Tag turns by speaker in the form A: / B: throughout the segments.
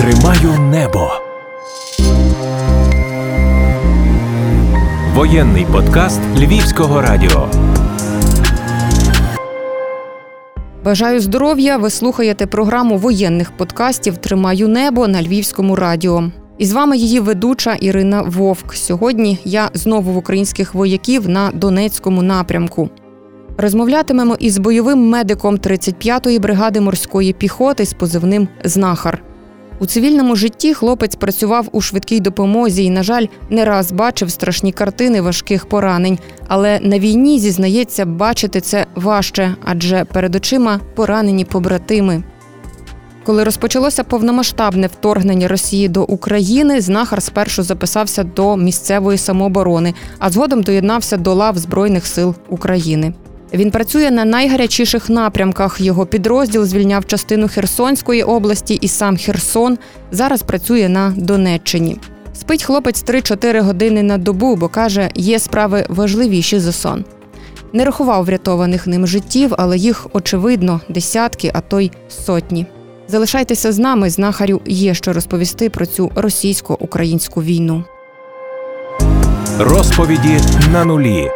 A: Тримаю небо. Воєнний подкаст Львівського радіо.
B: Бажаю здоров'я. Ви слухаєте програму воєнних подкастів Тримаю небо на Львівському радіо. І з вами її ведуча Ірина Вовк. Сьогодні я знову в українських вояків на Донецькому напрямку. Розмовлятимемо із бойовим медиком 35-ї бригади морської піхоти з позивним Знахар. У цивільному житті хлопець працював у швидкій допомозі і, на жаль, не раз бачив страшні картини важких поранень. Але на війні зізнається, бачити це важче, адже перед очима поранені побратими. Коли розпочалося повномасштабне вторгнення Росії до України, знахар спершу записався до місцевої самооборони, а згодом доєднався до лав Збройних сил України. Він працює на найгарячіших напрямках. Його підрозділ звільняв частину Херсонської області і сам Херсон зараз працює на Донеччині. Спить хлопець 3-4 години на добу, бо каже, є справи важливіші за сон. Не рахував врятованих ним життів, але їх очевидно десятки, а то й сотні. Залишайтеся з нами, знахарю є що розповісти про цю російсько-українську війну.
A: Розповіді на нулі.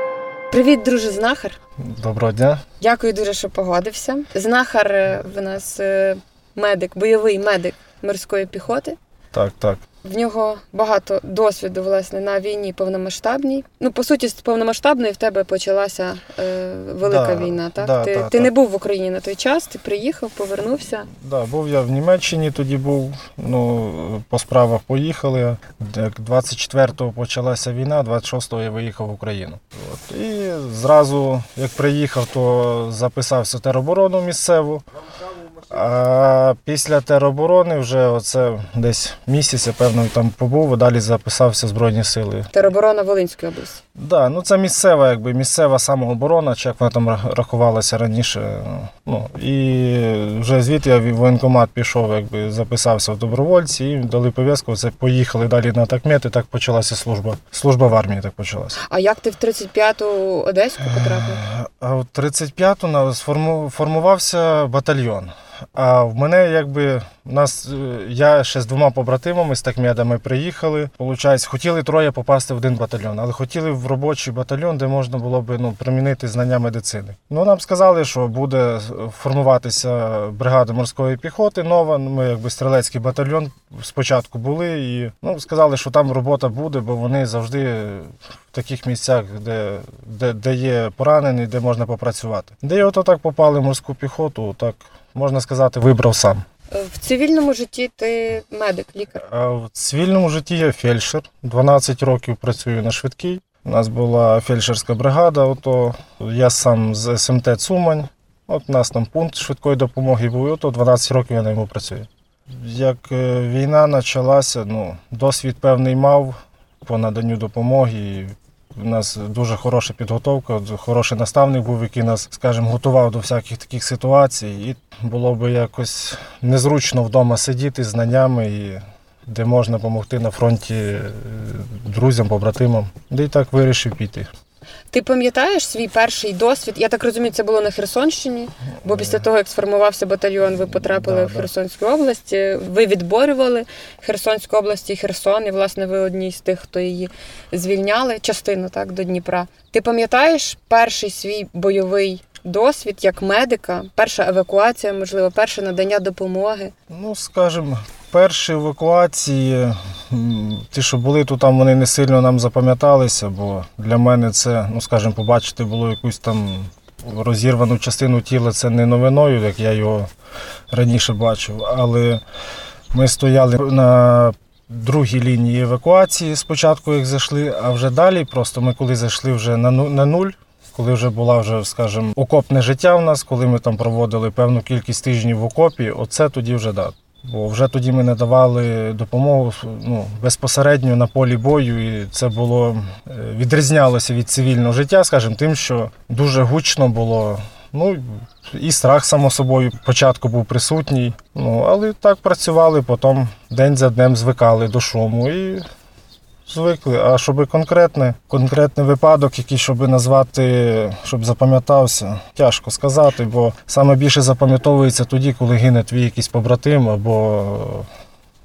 B: Привіт, друже знахар.
C: Доброго дня.
B: Дякую дуже, що погодився. Знахар е, в нас е, медик, бойовий медик морської піхоти.
C: Так, так.
B: В нього багато досвіду власне на війні повномасштабній. Ну, по суті, з повномасштабної в тебе почалася е, велика
C: Да,
B: війна. Так
C: да,
B: ти,
C: да,
B: ти не був в Україні на той час, ти приїхав, повернувся.
C: Да, був я в Німеччині, тоді був. Ну, по справах поїхали. Як 24-го почалася війна, 26-го я виїхав в Україну. От. І зразу, як приїхав, то записався в тероборону місцеву. А після тероборони вже оце десь місяць, я певно, там побув, а далі записався в Збройні сили.
B: Тероборона Волинської області.
C: Да, ну це місцева, якби місцева самооборона, чи як вона там рахувалася раніше. Ну і вже звідти я в воєнкомат пішов, якби записався в добровольці і дали пов'язку. Це поїхали далі на такмет, і так почалася служба. Служба в армії так почалася.
B: А як ти в 35-ту Одеську потрапив?
C: А в 35-ту на- сформу- формувався батальйон. А в мене якби нас е, я ще з двома побратимами з такмедами приїхали. Получається, хотіли троє попасти в один батальйон, але хотіли в робочий батальйон, де можна було би ну, примінити знання медицини. Ну нам сказали, що буде формуватися бригада морської піхоти. Нова. Ми якби стрілецький батальйон спочатку були, і ну сказали, що там робота буде, бо вони завжди в таких місцях, де, де, де є поранений, де можна попрацювати. Де ото так попали в морську піхоту, так можна сказати, вибрав сам.
B: Е, В цивільному житті ти медик, лікар.
C: В цивільному житті я фельдшер. 12 років працюю на швидкій. У нас була фельдшерська бригада. Ото я сам з СМТ Цумань. От у нас там пункт швидкої допомоги був. Ото 12 років я на ньому працюю. Як е, війна почалася, ну, досвід певний мав по наданню допомоги. І у нас дуже хороша підготовка, хороший наставник був, який нас, скажімо, готував до всяких таких ситуацій. І було би якось незручно вдома сидіти з знаннями, і де можна допомогти на фронті е, друзям, побратимам. Де й так вирішив піти.
B: Ти пам'ятаєш свій перший досвід? Я так розумію, це було на Херсонщині, бо після того, як сформувався батальйон, ви потрапили
C: Да,
B: в. Херсонську область, ви відборювали Херсонську область і Херсон, і власне ви одні з тих, хто її звільняли, частину так до Дніпра. Ти пам'ятаєш перший свій бойовий досвід як медика, перша евакуація, можливо, перше надання допомоги?
C: Ну, скажімо, перші евакуації, ті, що були тут, там вони не сильно нам запам'яталися, бо для мене це, ну скажімо, побачити було якусь там розірвану частину тіла, це не новиною, як я його раніше бачив. Але ми стояли на другій лінії евакуації спочатку, як зайшли, а вже далі, просто ми коли зайшли вже на ну- нуль. Коли вже була вже, скажімо, окопне життя в нас, коли ми там проводили певну кількість тижнів в окопі, оце тоді вже да. Бо вже тоді ми надавали допомогу ну, безпосередньо на полі бою, і це було е, відрізнялося від цивільного життя, скажімо, тим, що дуже гучно було. Ну і страх, само собою, спочатку був присутній. Ну, але так працювали, потім день за днем звикали до шуму і звикли. А щоб конкретне, конкретний випадок, який щоб назвати, щоб запам'ятався, тяжко сказати, бо саме більше запам'ятовується тоді, коли гине твій якийсь побратим або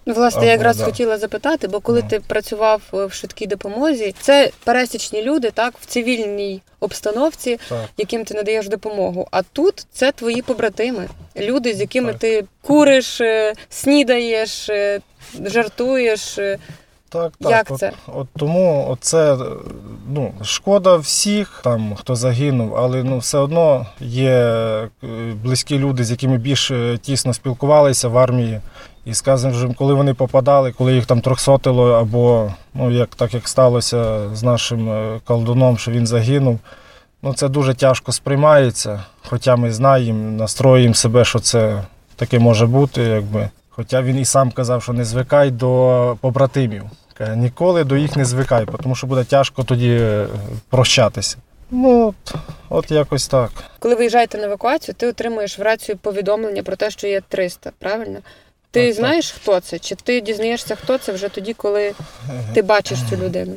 B: Ну, власне, я якраз
C: да.
B: хотіла запитати, бо коли
C: Ну.
B: ти працював е, в швидкій допомозі, це пересічні люди, так, в цивільній обстановці,
C: Так.
B: яким ти надаєш допомогу. А тут це твої побратими, люди, з якими
C: Так.
B: ти куриш, е, снідаєш, е, жартуєш.
C: Так, так.
B: Як
C: от,
B: це?
C: От тому оце, е, ну, шкода всіх, там, хто загинув, але ну, все одно є е, близькі люди, з якими більш е, тісно спілкувалися в армії. І скажімо, коли вони попадали, коли їх там трьохсотило, або ну, як, так як сталося з нашим е, колдуном, що він загинув, ну, це дуже тяжко сприймається. Хоча ми знаємо, настроїмо себе, що це таке може бути. Якби. Хоча він і сам казав, що не звикай до побратимів. Ніколи до їх не звикай, тому що буде тяжко тоді е, прощатися. Ну, от, от якось так.
B: Коли виїжджаєте на евакуацію, ти отримуєш в рацію повідомлення про те, що є 300, правильно? Ти
C: Так, так.
B: знаєш, хто це? Чи ти дізнаєшся, хто це вже тоді, коли ти бачиш цю людину?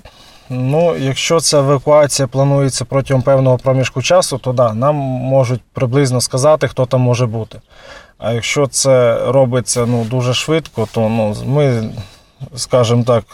C: Ну, якщо ця евакуація планується протягом певного проміжку часу, то да, нам можуть приблизно сказати, хто там може бути. А якщо це робиться ну, дуже швидко, то ну, ми, скажімо так,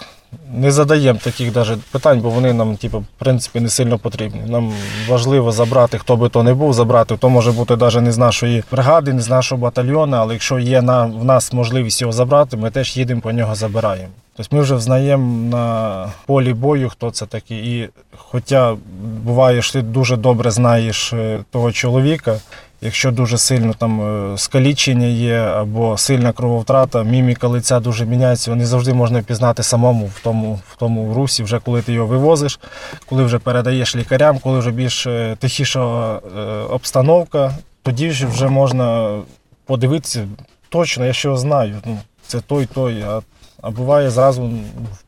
C: не задаємо таких даже питань, бо вони нам, типу, в принципі, не сильно потрібні. Нам важливо забрати, хто би то не був, забрати. То може бути навіть не з нашої бригади, не з нашого батальйону, але якщо є на, в нас можливість його забрати, ми теж їдемо по нього забираємо. Тобто ми вже взнаємо на полі бою, хто це такий. І хоча буває, що ти дуже добре знаєш е, того чоловіка, якщо дуже сильно там е, скалічення є або сильна крововтрата, міміка лиця дуже міняється, не завжди можна впізнати самому в тому, в тому русі, вже коли ти його вивозиш, коли вже передаєш лікарям, коли вже більш е, тихіша е, обстановка, тоді вже можна подивитися точно, я що знаю. Ну, це той, той. А, а буває зразу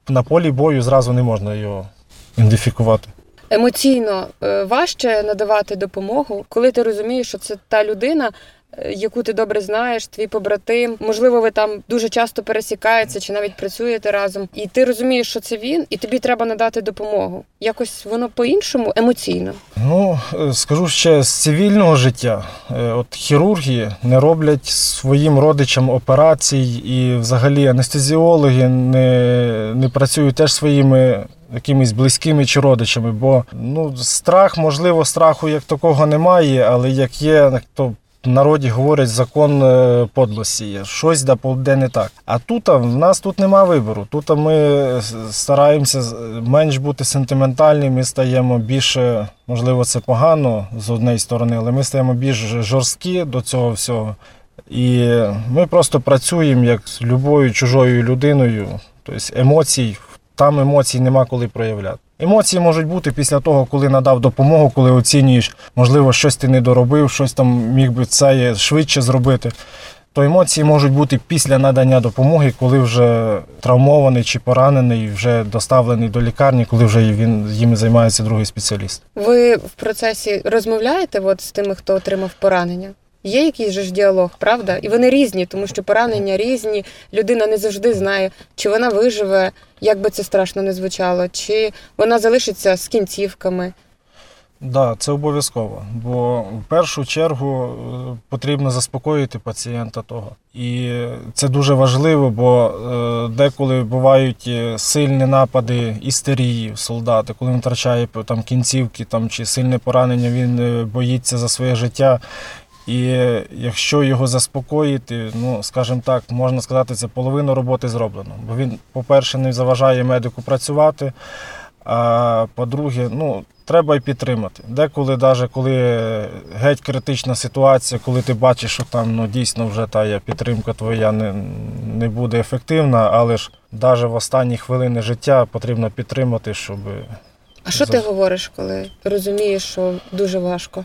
C: на полі бою зразу не можна його ідентифікувати.
B: Емоційно е, важче надавати допомогу, коли ти розумієш, що це та людина, е, яку ти добре знаєш, твій побратим. Можливо, ви там дуже часто пересікаєтеся чи навіть працюєте разом, і ти розумієш, що це він, і тобі треба надати допомогу. Якось воно по-іншому емоційно.
C: Ну, е, скажу ще з цивільного життя. От хірурги не роблять своїм родичам операцій, і взагалі анестезіологи не, не працюють теж своїми якимись близькими чи родичами. Бо ну, страх, можливо, страху як такого немає, але як є, то в народі говорять закон е, подлості. є. Щось да де не так. А тут в нас тут нема вибору. Тут ми стараємося менш бути сентиментальні, ми стаємо більше, можливо, це погано з однієї сторони, але ми стаємо більш жорсткі до цього всього. І ми просто працюємо як з любою чужою людиною. Тобто емоцій, там емоцій нема коли проявляти. Емоції можуть бути після того, коли надав допомогу, коли оцінюєш, можливо, щось ти не доробив, щось там міг би це швидше зробити. То емоції можуть бути після надання допомоги, коли вже травмований чи поранений, вже доставлений до лікарні, коли вже він їм займається другий спеціаліст.
B: Ви в процесі розмовляєте от з тими, хто отримав поранення? Є якийсь же ж діалог, правда? І вони різні, тому що поранення різні. Людина не завжди знає, чи вона виживе, як би це страшно не звучало, чи вона залишиться з кінцівками.
C: Так, да, це обов'язково. Бо в першу чергу е, потрібно заспокоїти пацієнта того. І це дуже важливо, бо е, деколи бувають е, сильні напади істерії в солдата, коли він втрачає там кінцівки там, чи сильне поранення, він боїться за своє життя. І якщо його заспокоїти, ну скажімо так, можна сказати, це половину роботи зроблено. Бо він, по-перше, не заважає медику працювати. А по-друге, ну, треба й підтримати. Деколи, навіть коли геть критична ситуація, коли ти бачиш, що там ну, дійсно вже та підтримка твоя не, не буде ефективна, але ж навіть в останні хвилини життя потрібно підтримати, щоб
B: А що ти говориш, коли розумієш, що дуже важко?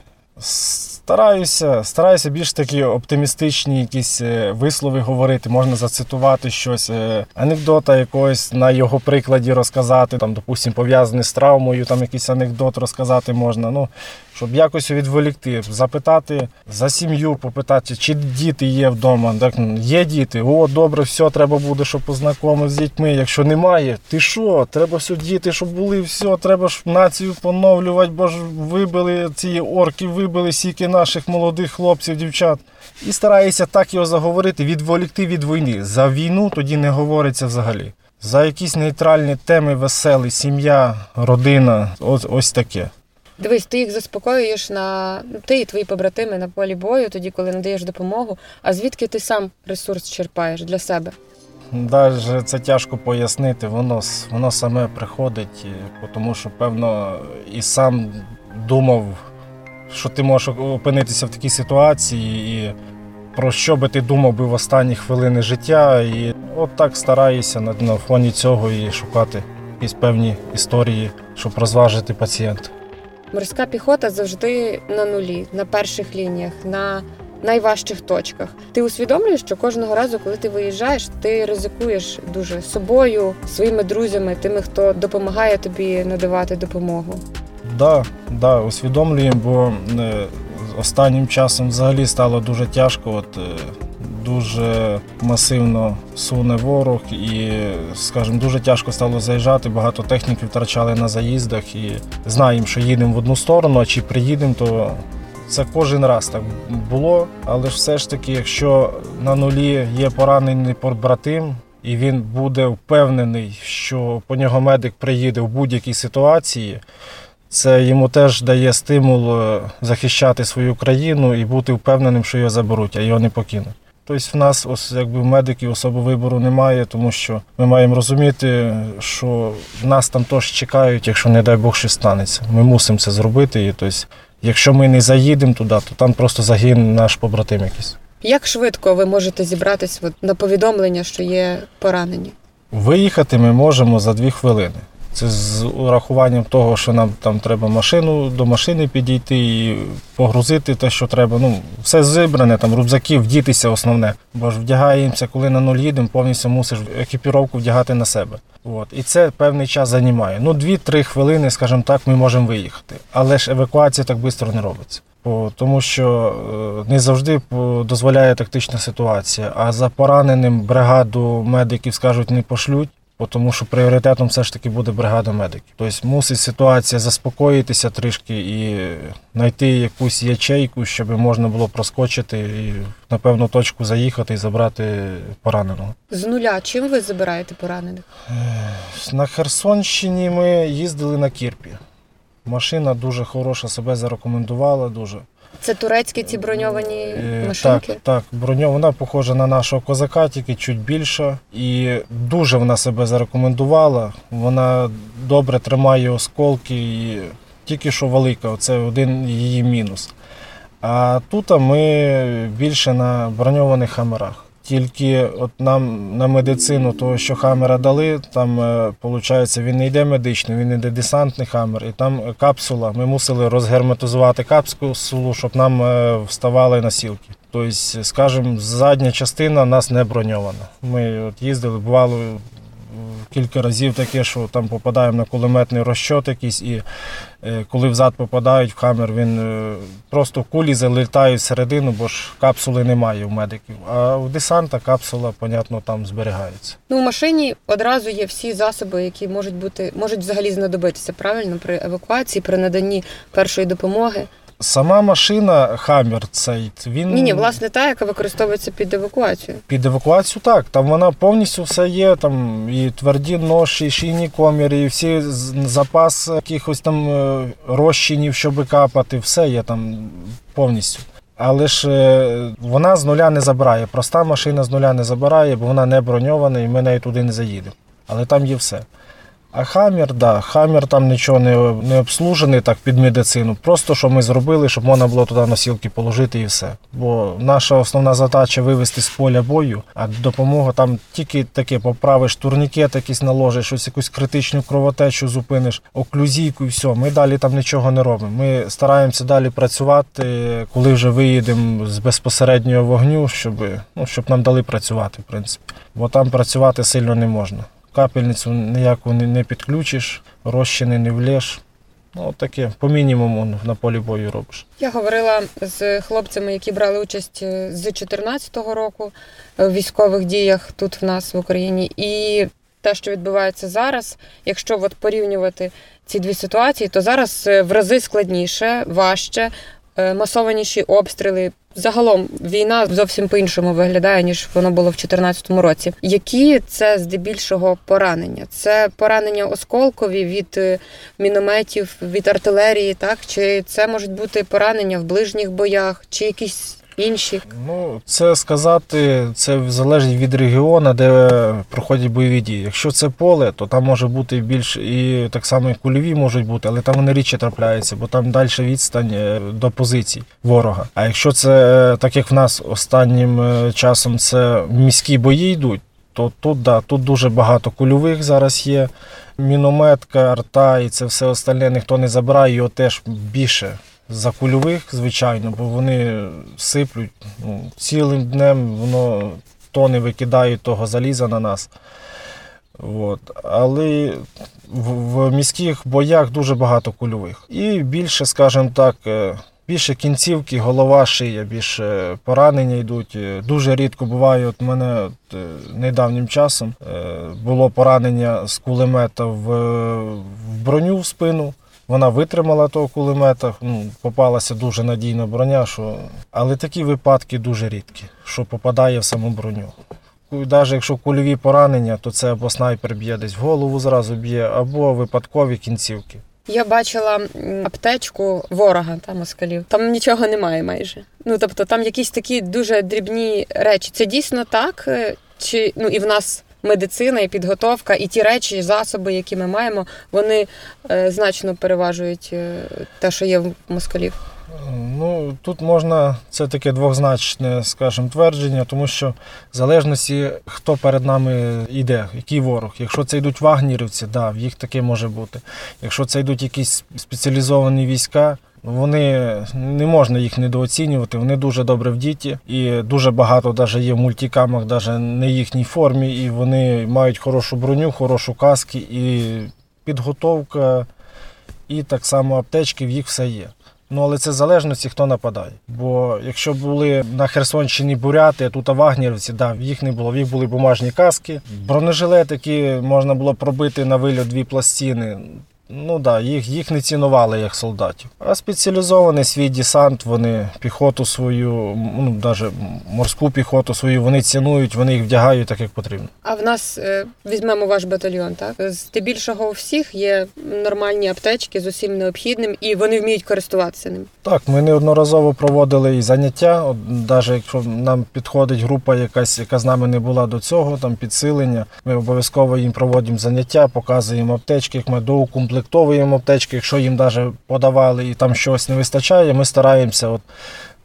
C: Стараюся, стараюся більш такі оптимістичні якісь е, вислови говорити, можна зацитувати щось, е, анекдота якогось на його прикладі розказати, там, допустим, пов'язаний з травмою, там якийсь анекдот розказати можна. Ну, щоб якось відволікти, запитати за сім'ю, попитати, чи діти є вдома. Так, є діти, о, добре, все, треба буде, щоб познайомив з дітьми. Якщо немає, ти що? Треба все діти, щоб були, все, треба ж націю поновлювати, бо ж вибили ці орки, вибили стільки наших молодих хлопців, дівчат. І стараєшся так його заговорити, відволікти від війни. За війну тоді не говориться взагалі. За якісь нейтральні теми, веселі, сім'я, родина, ось, ось таке.
B: Дивись, ти їх заспокоюєш на ну, ти і твої побратими на полі бою, тоді коли надаєш допомогу. А звідки ти сам ресурс черпаєш для себе?
C: Даже це тяжко пояснити, воно, воно саме приходить, тому що, певно, і сам думав, що ти можеш опинитися в такій ситуації, і про що би ти думав би в останні хвилини життя. І от так стараюся на, на фоні цього і шукати якісь певні історії, щоб розважити пацієнта.
B: Морська піхота завжди на нулі, на перших лініях, на найважчих точках. Ти усвідомлюєш, що кожного разу, коли ти виїжджаєш, ти ризикуєш дуже собою, своїми друзями, тими, хто допомагає тобі надавати допомогу.
C: Да, да, усвідомлюємо, бо е, останнім часом взагалі стало дуже тяжко. От, е, дуже масивно суне ворог, і, скажімо, дуже тяжко стало заїжджати. Багато техніки втрачали на заїздах і знаємо, що їдемо в одну сторону, а чи приїдемо, то це кожен раз так було. Але ж все ж таки, якщо на нулі є поранений побратим, і він буде впевнений, що по нього медик приїде в будь-якій ситуації. Це йому теж дає стимул е, захищати свою країну і бути впевненим, що його заберуть, а його не покинуть. Тобто в нас ось якби медиків особо вибору немає, тому що ми маємо розуміти, що нас там теж чекають, якщо не дай Бог щось станеться. Ми мусимо це зробити. І тобто, якщо ми не заїдемо туди, то там просто загине наш побратим якийсь.
B: Як швидко ви можете зібратись на повідомлення, що є поранені?
C: Виїхати ми можемо за дві хвилини. Це з урахуванням того, що нам там треба машину до машини підійти і погрузити те, що треба. Ну, все зібране, там рюкзаки, вдітися основне. Бо ж вдягаємося, коли на нуль їдемо, повністю мусиш екіпіровку вдягати на себе. От. І це певний час займає. Ну, 2-3 хвилини, скажімо так, ми можемо виїхати. Але ж евакуація так швидко не робиться. Бо, тому що е, не завжди дозволяє тактична ситуація. А за пораненим бригаду медиків скажуть не пошлють, тому що пріоритетом все ж таки буде бригада медиків. Тобто мусить ситуація заспокоїтися трішки і знайти якусь ячейку, щоб можна було проскочити і на певну точку заїхати і забрати пораненого.
B: З нуля чим ви забираєте поранених?
C: На Херсонщині ми їздили на Кірпі. Машина дуже хороша, себе зарекомендувала дуже.
B: Це турецькі ці броньовані
C: Е,
B: машинки?
C: Так, так, броньо, вона похожа на нашого козака, тільки чуть більша. І дуже вона себе зарекомендувала. Вона добре тримає осколки і тільки що велика, це один її мінус. А тут ми більше на броньованих хамерах. Тільки от нам на медицину того, що хамера дали, там виходить, він не йде медичний, він йде десантний хамер, і там капсула. Ми мусили розгерметизувати капсулу, щоб нам е, вставали носілки. Тобто, скажімо, задня частина нас не броньована. Ми от їздили, бувало е, кілька разів таке, що там попадаємо на кулеметний розчот якийсь, і е, коли взад попадають в хамер, він е, просто кулі залітають всередину, бо ж капсули немає у медиків. А у десанта капсула, понятно, там зберігається.
B: Ну, у машині одразу є всі засоби, які можуть бути, можуть взагалі знадобитися правильно при евакуації, при наданні першої допомоги.
C: Сама машина Хаммер цей він
B: Ні, ні, власне, та, яка використовується під евакуацію.
C: під евакуацію так. Там вона повністю все є. Там і тверді ноші, і шийні коміри, і всі запас якихось там е, розчинів, щоб капати, все є там повністю. Але ж е, вона з нуля не забирає. Проста машина з нуля не забирає, бо вона не броньована і ми нею туди не заїдемо. Але там є все. А хамір, да, хамір там нічого не, не обслужений так під медицину. Просто що ми зробили, щоб можна було туди носілки положити і все. Бо наша основна задача вивести з поля бою, а допомога там тільки таке поправиш турнікет, якийсь наложиш, щось якусь критичну кровотечу зупиниш, оклюзійку і все. Ми далі там нічого не робимо. Ми стараємося далі працювати, коли вже виїдемо з безпосереднього вогню, щоб, ну, щоб нам дали працювати, в принципі. Бо там працювати сильно не можна. Капельницю ніяку не, підключиш, розчини не влєш. Ну, таке, по мінімуму на полі бою робиш.
B: Я говорила з хлопцями, які брали участь е, з 2014 року в військових діях тут в нас в Україні. І те, що відбувається зараз, якщо от порівнювати ці дві ситуації, то зараз е, в рази складніше, важче. Е, масованіші обстріли. Загалом війна зовсім по-іншому виглядає, ніж воно було в 2014 році. Які це здебільшого поранення? Це поранення осколкові від е, мінометів, від артилерії, так? Чи це можуть бути поранення в ближніх боях, чи якісь інші?
C: Ну, це сказати, це залежить від регіону, де проходять бойові дії. Якщо це поле, то там може бути більш і так само і кульові можуть бути, але там вони рідше трапляються, бо там далі відстань е, до позицій ворога. А якщо це е, так як в нас останнім е, часом це міські бої йдуть, то тут да, тут дуже багато кульових зараз є. Мінометка, арта і це все остальне ніхто не забирає, його теж більше за кульових, звичайно, бо вони сиплють ну, цілим днем, воно тони викидають того заліза на нас. От. Але в, в міських боях дуже багато кульових. І більше, скажімо так, е, більше кінцівки, голова, шия, більше поранення йдуть. Е, Дуже рідко буває. От мене от, е, недавнім часом було поранення з кулемета в, в броню в спину. Вона витримала того кулемета, ну, попалася дуже надійна броня, що... але такі випадки дуже рідкі, що попадає в саму броню. Навіть якщо кульові поранення, то це або снайпер б'є десь в голову зразу б'є, або випадкові кінцівки.
B: Я бачила аптечку ворога та москалів. Там нічого немає майже. Ну тобто, там якісь такі дуже дрібні речі. Це дійсно так? Е, Чи ну і в нас медицина, і підготовка, і ті речі, засоби, які ми маємо, вони е, значно переважують е, те, що є в москалів.
C: Ну, тут можна, це таке двозначне, скажімо, твердження, тому що в залежності, хто перед нами йде, який ворог. Якщо це йдуть вагнерівці, да, їх таке може бути. Якщо це йдуть якісь спеціалізовані війська, вони не можна їх недооцінювати, вони дуже добре вдіті, і дуже багато даже є в мультикамах, навіть не їхній формі, і вони мають хорошу броню, хорошу каски, і підготовка, і так само аптечки, в їх все є. Ну, але це залежності, хто нападає. Бо якщо були на Херсонщині буряти, а тут вагнерівці, да, в їх не було. В їх були бумажні каски, бронежилети, які можна було пробити на вильот дві пластини. Ну да, їх, їх не цінували як солдатів. А спеціалізований свій десант, вони піхоту свою, ну навіть морську піхоту свою, вони цінують, вони їх вдягають так, як потрібно.
B: А в нас е, візьмемо ваш батальйон, так здебільшого у всіх є нормальні аптечки з усім необхідним, і вони вміють користуватися ним.
C: Так, ми неодноразово проводили і заняття. От, навіть якщо нам підходить група, якась, яка з нами не була до цього, там підсилення, ми обов'язково їм проводимо заняття, показуємо аптечки, як ми доукомплектовуємо аптечки. Якщо їм навіть подавали і там щось не вистачає, ми стараємося. От,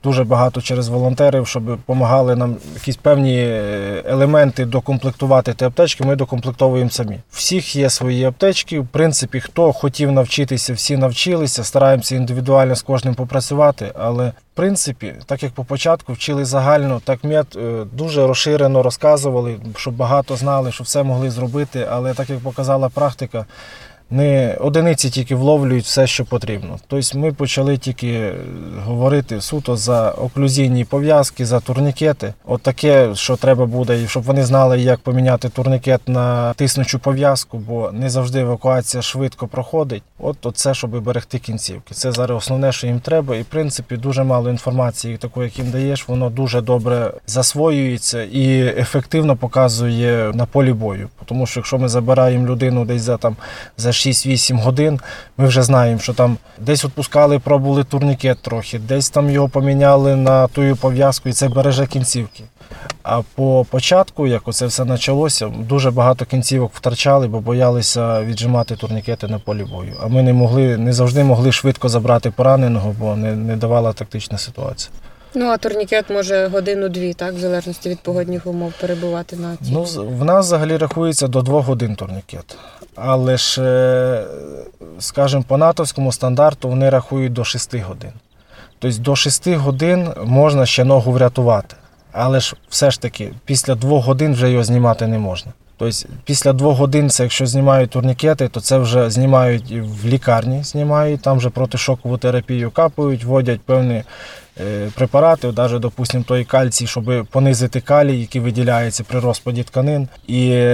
C: Дуже багато через волонтерів, щоб допомагали нам якісь певні е, елементи докомплектувати ті аптечки, ми докомплектовуємо самі. Всіх є свої аптечки. В принципі, хто хотів навчитися, всі навчилися. Стараємося індивідуально з кожним попрацювати. Але в принципі, так як по початку вчили загально, так мед дуже розширено розказували, щоб багато знали, що все могли зробити. Але так як показала практика. Не одиниці тільки вловлюють все, що потрібно. Тобто ми почали тільки говорити суто за оклюзійні пов'язки, за турнікети. От таке, що треба буде, і щоб вони знали, як поміняти турнікет на тиснучу пов'язку, бо не завжди евакуація швидко проходить. От це, щоб берегти кінцівки. Це зараз основне, що їм треба. І в принципі дуже мало інформації, такої, як їм даєш, воно дуже добре засвоюється і ефективно показує на полі бою. Тому що якщо ми забираємо людину десь за там за 6-8 годин, ми вже знаємо, що там десь відпускали, пробували турнікет трохи, десь там його поміняли на ту пов'язку, і це береже кінцівки. А по початку, як оце все почалося, дуже багато кінцівок втрачали, бо боялися віджимати турнікети на полі бою. А ми не могли, не завжди могли швидко забрати пораненого, бо не, не давала тактична ситуація.
B: Ну а турнікет може годину-дві, так, в залежності від погодних умов перебувати на цій.
C: Ну, в нас взагалі рахується до двох годин турнікет. Але ж, е, скажімо, по натовському стандарту вони рахують до 6 годин. Тобто до 6 годин можна ще ногу врятувати. Але ж все ж таки, після двох годин вже його знімати не можна. Тобто після двох годин, це якщо знімають турнікети, то це вже знімають в лікарні, знімають, там вже протишокову терапію капають, вводять певні е, препарати, навіть, допустимо, той кальцій, щоб понизити калій, який виділяється при розпаді тканин. І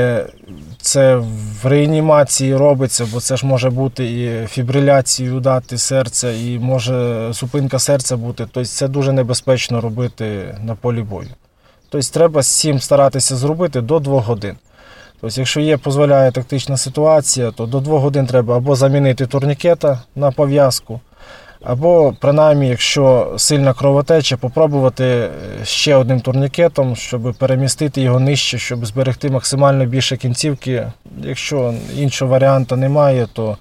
C: це в реанімації робиться, бо це ж може бути і фібриляцію дати серця, і може зупинка серця бути. Тобто це дуже небезпечно робити на полі бою. Тобто треба з старатися зробити до 2 годин. Тобто, якщо є, дозволяє тактична ситуація, то до 2 годин треба або замінити турнікета на пов'язку, або, принаймні, якщо сильна кровотеча, попробувати е, ще одним турнікетом, щоб перемістити його нижче, щоб зберегти максимально більше кінцівки. Якщо іншого варіанту немає, то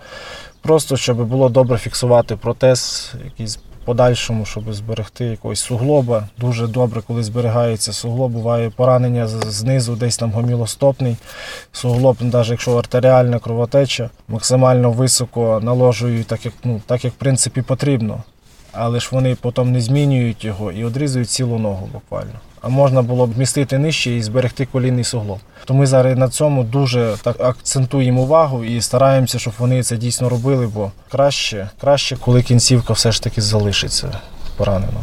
C: просто щоб було добре фіксувати протез, якийсь подальшому, щоб зберегти якогось суглоба. Дуже добре, коли зберігається суглоб. Буває поранення знизу, десь там гомілостопний. Суглоб, навіть якщо артеріальна кровотеча, максимально високо наложують, так як, ну, так як в принципі потрібно. Але ж вони потім не змінюють його і одрізують цілу ногу буквально. Можна було б містити нижче і зберегти колінний суглоб. То ми зараз на цьому дуже так акцентуємо увагу і стараємося, щоб вони це дійсно робили, бо краще, краще, коли кінцівка все ж таки залишиться поранена.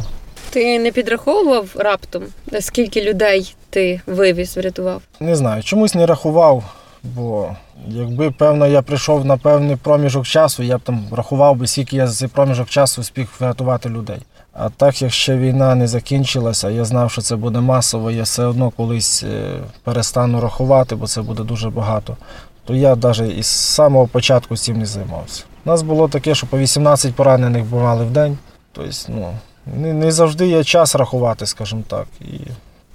B: Ти не підраховував раптом, скільки людей ти вивіз, врятував?
C: Не знаю, чомусь не рахував, бо якби певно я прийшов на певний проміжок часу, я б там рахував би, скільки я за цей проміжок часу встиг врятувати людей. А так як ще війна не закінчилася, я знав, що це буде масово, я все одно колись е, перестану рахувати, бо це буде дуже багато. То я навіть із самого початку цим не займався. У нас було таке, що по 18 поранених бували в день. Тобто, ну, не, не завжди є час рахувати, скажімо так. І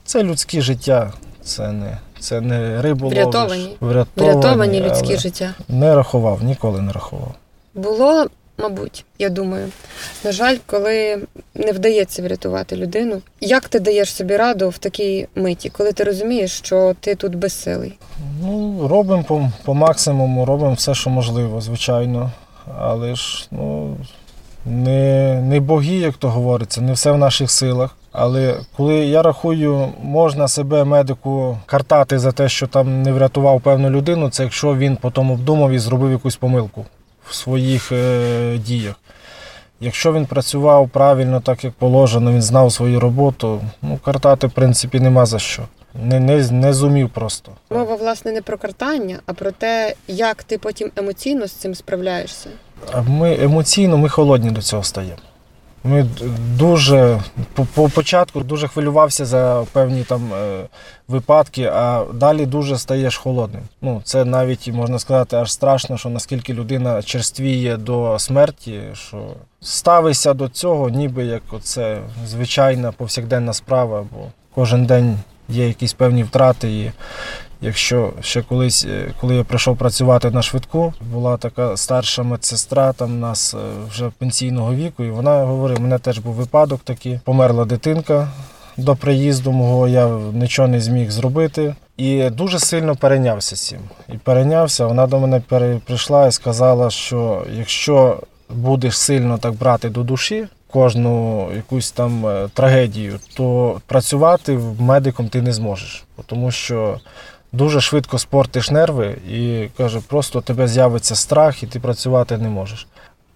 C: це людське життя, це не, це не рибу
B: Врятовані.
C: Врятовані.
B: Врятовані людські життя.
C: Не рахував, ніколи не рахував.
B: Було, мабуть, я думаю. На жаль, коли не вдається врятувати людину. Як ти даєш собі раду в такій миті, коли ти розумієш, що ти тут безсилий?
C: Ну, робимо по, по максимуму, робимо все, що можливо, звичайно. Але ж ну, не, не боги, як то говориться, не все в наших силах. Але коли я рахую, можна себе медику картати за те, що там не врятував певну людину, це якщо він потім обдумав і зробив якусь помилку в своїх е, діях. Якщо він працював правильно, так як положено, він знав свою роботу, ну картати, в принципі, нема за що. Не, не, не зумів просто.
B: Мова, власне, не про картання, а про те, як ти потім емоційно з цим справляєшся.
C: Ми емоційно ми холодні до цього стаємо. Ми дуже по, по початку дуже хвилювався за певні там е, випадки, а далі дуже стаєш холодним. Ну, це навіть можна сказати аж страшно, що наскільки людина черствіє до смерті, що ставишся до цього, ніби як оце звичайна повсякденна справа, бо кожен день є якісь певні втрати. І Якщо ще колись, е, коли я прийшов працювати на швидку, була така старша медсестра, там нас е, вже пенсійного віку, і вона говорила, мене теж був випадок такий, померла дитинка до приїзду мого, я нічого не зміг зробити. І дуже сильно перейнявся цим. І перейнявся, вона до мене прийшла і сказала, що якщо будеш сильно так брати до душі, кожну якусь там е, трагедію, то працювати медиком ти не зможеш. Тому що дуже швидко спортиш нерви і каже, просто у тебе з'явиться страх і ти працювати не можеш.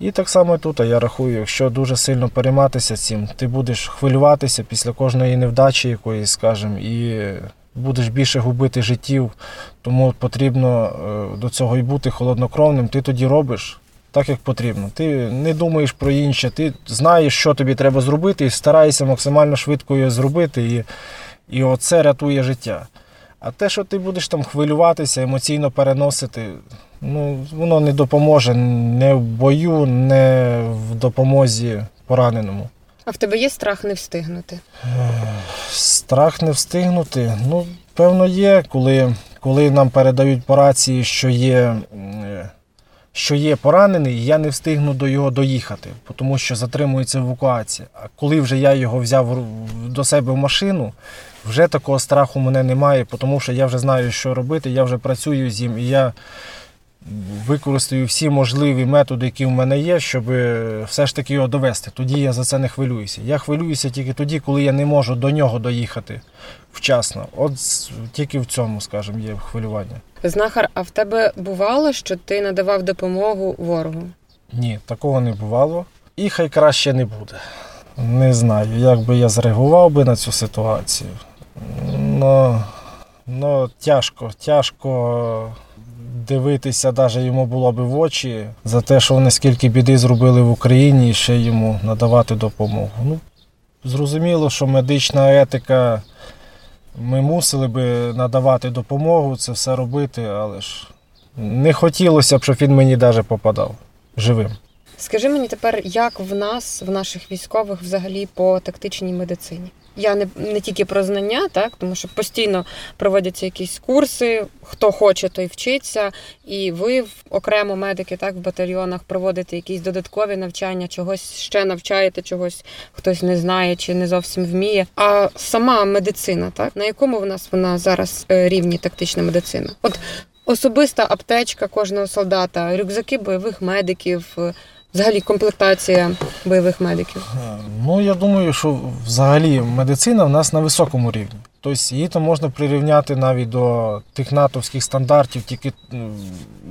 C: І так само і тут, я рахую, якщо дуже сильно перейматися цим, ти будеш хвилюватися після кожної невдачі якоїсь, скажімо, і будеш більше губити життів, тому потрібно е, до цього і бути холоднокровним. Ти тоді робиш так, як потрібно. Ти не думаєш про інше, ти знаєш, що тобі треба зробити, і стараєшся максимально швидко його зробити, і, і оце рятує життя. А те, що ти будеш там хвилюватися, емоційно переносити, ну, воно не допоможе не в бою, не в допомозі пораненому.
B: А в тебе є страх не встигнути?
C: Страх не встигнути. Ну, певно, є, коли, коли нам передають по рації, що є, е, що є поранений, і я не встигну до його доїхати, тому що затримується евакуація. А коли вже я його взяв до себе в машину, вже такого страху мене немає, тому що я вже знаю, що робити, я вже працюю з ним, і я використаю всі можливі методи, які в мене є, щоб е, все ж таки його довести. Тоді я за це не хвилююся. Я хвилююся тільки тоді, коли я не можу до нього доїхати вчасно. От тільки в цьому, скажімо, є хвилювання.
B: Знахар, а в тебе бувало, що ти надавав допомогу ворогу?
C: Ні, такого не бувало. І хай краще не буде. Не знаю, як би я зреагував би на цю ситуацію. Ну, ну тяжко, тяжко дивитися, навіть йому було би в очі за те, що вони скільки біди зробили в Україні і ще йому надавати допомогу. Ну, зрозуміло, що медична етика. Ми мусили би надавати допомогу, це все робити, але ж не хотілося б, щоб він мені навіть попадав живим.
B: Скажи мені тепер, як в нас, в наших військових, взагалі по тактичній медицині? Я не, не тільки про знання, так тому що постійно проводяться якісь курси, хто хоче, той вчиться. І ви окремо медики, так в батальйонах проводите якісь додаткові навчання, чогось ще навчаєте, чогось хтось не знає чи не зовсім вміє. А сама медицина, так на якому в нас вона зараз е, рівні тактична медицина? От особиста аптечка кожного солдата, рюкзаки бойових медиків. Е, Взагалі комплектація бойових медиків.
C: Е, Ну, я думаю, що взагалі медицина в нас на високому рівні. Тобто її то можна прирівняти навіть до тих натовських стандартів, тільки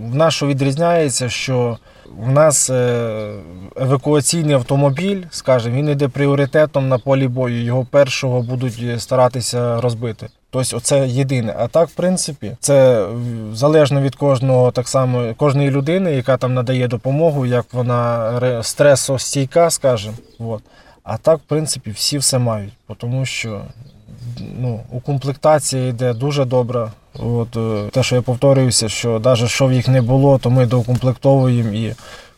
C: в нас що відрізняється, що в нас е, евакуаційний автомобіль, скажімо, він йде пріоритетом на полі бою. Його першого будуть старатися розбити. Тобто, оце єдине. А так, в принципі, це залежно від кожного, так само кожної людини, яка там надає допомогу, як вона ре- стресостійка, скажімо. От. А так, в принципі, всі все мають, тому що ну, укомплектація йде дуже добра. От, е, те, що я повторююся, що навіть що в їх не було, то ми доукомплектовуємо і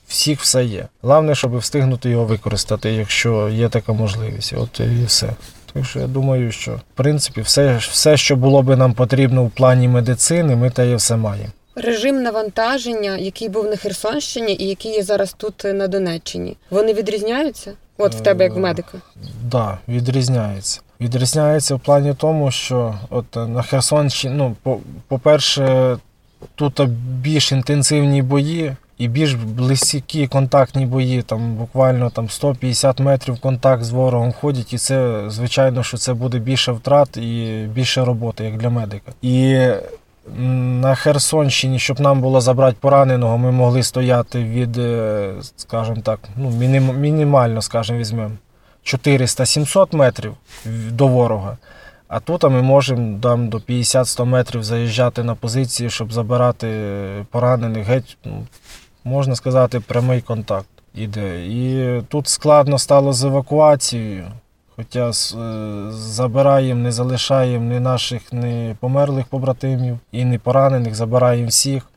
C: всіх все є. Головне, щоб встигнути його використати, якщо є така можливість. От і все. Так що я думаю, що в принципі все, все, що було би нам потрібно в плані медицини, ми те і все маємо.
B: Режим навантаження, який був на Херсонщині і який є зараз тут е, на Донеччині, вони відрізняються? От в тебе як в медика.
C: Да, відрізняється. Відрізняється в плані тому, що от на Херсонщині, ну, по-перше, тут більш інтенсивні бої і більш близькі контактні бої, там буквально там 150 метрів контакт з ворогом ходять, і це, звичайно, що це буде більше втрат і більше роботи, як для медика. І на Херсонщині, щоб нам було забрати пораненого, ми могли стояти від, е, скажімо так, ну, мінім, мінімально, скажімо, візьмемо 400-700 метрів до ворога. А тут ми можемо там, до 50-100 метрів заїжджати на позиції, щоб забирати поранених геть, ну, можна сказати, прямий контакт іде. І тут складно стало з евакуацією. Хоча е, забираємо, не залишаємо ні наших ні померлих побратимів і не поранених, забираємо всіх.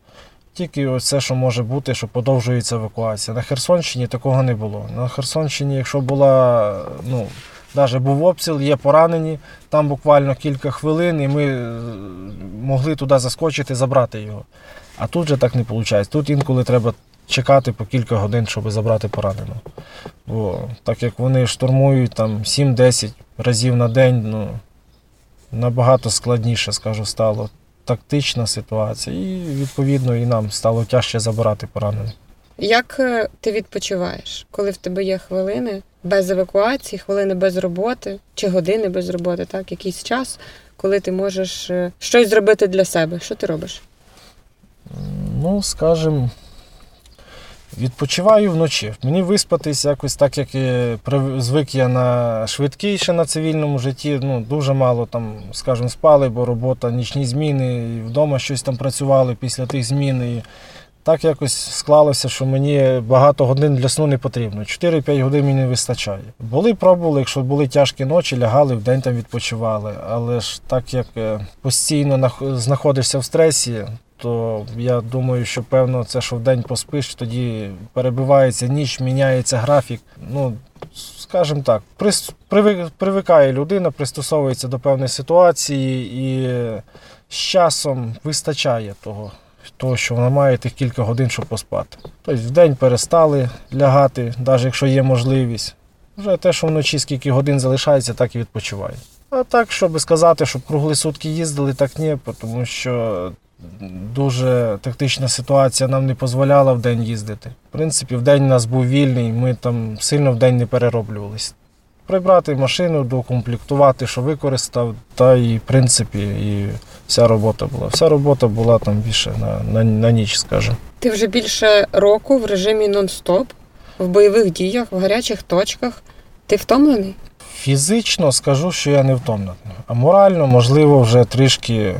C: Тільки це, що може бути, що подовжується евакуація. На Херсонщині такого не було. На Херсонщині, якщо була, ну, навіть був обстріл, є поранені, там буквально кілька хвилин, і ми е, могли туди заскочити, забрати його. А тут же так не виходить. Тут інколи треба чекати по кілька годин, щоб забрати пораненого. Бо так як вони штурмують там 7-10 разів на день, ну, набагато складніше, скажу, стало тактична ситуація, і відповідно і нам стало тяжче забирати поранених.
B: Як е, ти відпочиваєш, коли в тебе є хвилини без евакуації, хвилини без роботи чи години без роботи, так, якийсь час, коли ти можеш е, щось зробити для себе? Що ти робиш?
C: Ну, скажімо, відпочиваю вночі. Мені виспатись якось так, як і звик я на швидкий ще на цивільному житті. Ну, дуже мало там, скажімо, спали, бо робота, нічні зміни, і вдома щось там працювали після тих змін. І так якось склалося, що мені багато годин для сну не потрібно. 4-5 годин мені не вистачає. Були, пробували, якщо були тяжкі ночі, лягали, вдень там відпочивали. Але ж так як е, постійно нах- знаходишся в стресі, то я думаю, що певно це, що вдень поспиш, тоді перебивається ніч, міняється графік. Ну, скажімо так, привикає людина, пристосовується до певної ситуації і з часом вистачає того, того, що вона має тих кілька годин, щоб поспати. Тобто вдень перестали лягати, навіть якщо є можливість. Вже те, що вночі скільки годин залишається, так і відпочиває. А так, щоб сказати, щоб кругли сутки їздили, так ні, тому що дуже тактична ситуація нам не дозволяла в день їздити. В принципі, в день у нас був вільний, ми там сильно в день не перероблювалися. Прибрати машину, докомплектувати, що використав, та і в принципі і вся робота була. Вся робота була там більше на, на, на ніч, скажімо.
B: Ти вже більше року в режимі нон-стоп, в бойових діях, в гарячих точках. Ти втомлений?
C: Фізично скажу, що я не втомлений. А морально, можливо, вже трішки,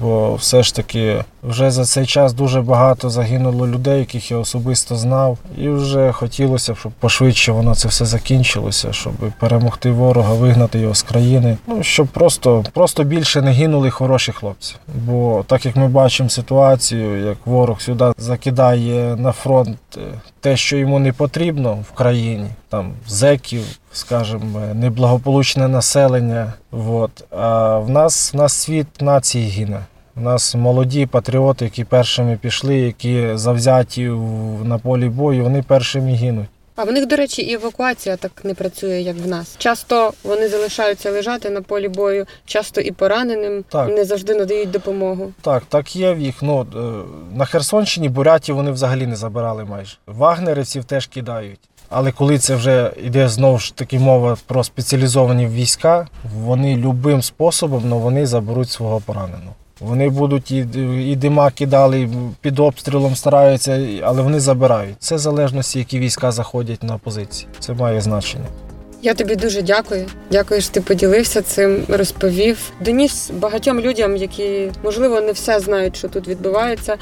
C: бо все ж таки вже за цей час дуже багато загинуло людей, яких я особисто знав. І вже хотілося б, щоб пошвидше воно це все закінчилося, щоб перемогти ворога, вигнати його з країни. Ну, щоб просто, просто більше не гинули хороші хлопці. Бо так як ми бачимо ситуацію, як ворог сюди закидає на фронт е, те, що йому не потрібно в країні, там зеків, скажімо, неблагополучне населення. Вот. А в нас, в світ нації гине. У нас молоді патріоти, які першими пішли, які завзяті на полі бою, вони першими гинуть.
B: А в них, до речі, і евакуація так не працює, як в нас. Часто вони залишаються лежати на полі бою, часто і пораненим
C: Так.
B: не завжди надають допомогу.
C: Так, так є в їх. Ну, е, на Херсонщині бурятів вони взагалі не забирали майже. Вагнерівців теж кидають. Але коли це вже йде знову ж таки мова про спеціалізовані війська, вони любим способом ну, вони заберуть свого пораненого. Вони будуть і, і дима кидали, під обстрілом стараються, але вони забирають. Це в залежності, які війська заходять на позиції. Це має значення.
B: Я тобі дуже дякую. Дякую, що ти поділився цим, розповів. Доніс багатьом людям, які можливо не все знають, що тут відбувається.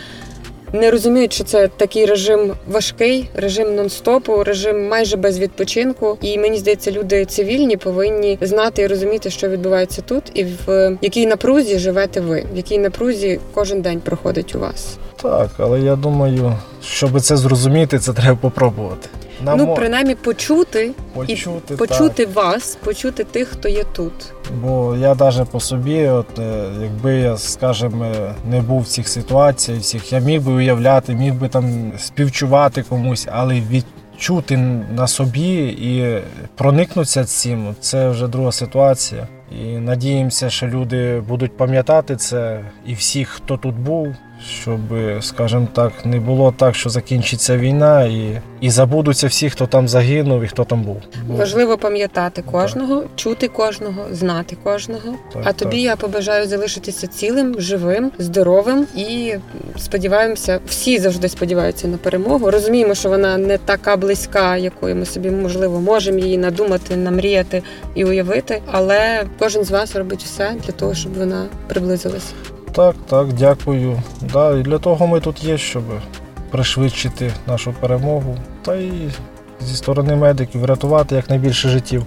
B: Не розуміють, що це такий режим важкий, режим нон-стопу, режим майже без відпочинку. І мені здається, люди цивільні повинні знати і розуміти, що відбувається тут, і в якій напрузі живете ви, в якій напрузі кожен день проходить у вас.
C: Так, але я думаю, щоб це зрозуміти, це треба попробувати. Нам
B: ну, принаймні, почути,
C: почути, так.
B: почути вас, почути тих, хто є тут.
C: Бо я навіть по собі, от е, якби я, скажімо, не був в цих ситуаціях, всіх, я міг би уявляти, міг би там співчувати комусь, але відчути на собі і проникнутися цим, це вже друга ситуація. І надіємося, що люди будуть пам'ятати це і всіх, хто тут був, щоб, скажімо так, не було так, що закінчиться війна, і, і забудуться всі, хто там загинув і хто там був.
B: Важливо пам'ятати кожного, чути кожного, знати кожного.
C: Так,
B: а тобі
C: так.
B: я побажаю залишитися цілим, живим, здоровим і сподіваємося, всі завжди сподіваються на перемогу. Розуміємо, що вона не така близька, якою ми собі можливо можемо її надумати, намріяти і уявити. Але кожен з вас робить все для того, щоб вона приблизилася.
C: Так, так, дякую. Да, і для того ми тут є, щоб пришвидшити нашу перемогу. Та й зі сторони медиків врятувати якнайбільше життів.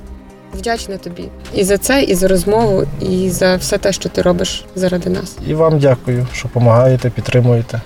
B: Вдячна тобі і за це, і за розмову, і за все те, що ти робиш заради нас.
C: І вам дякую, що допомагаєте, підтримуєте.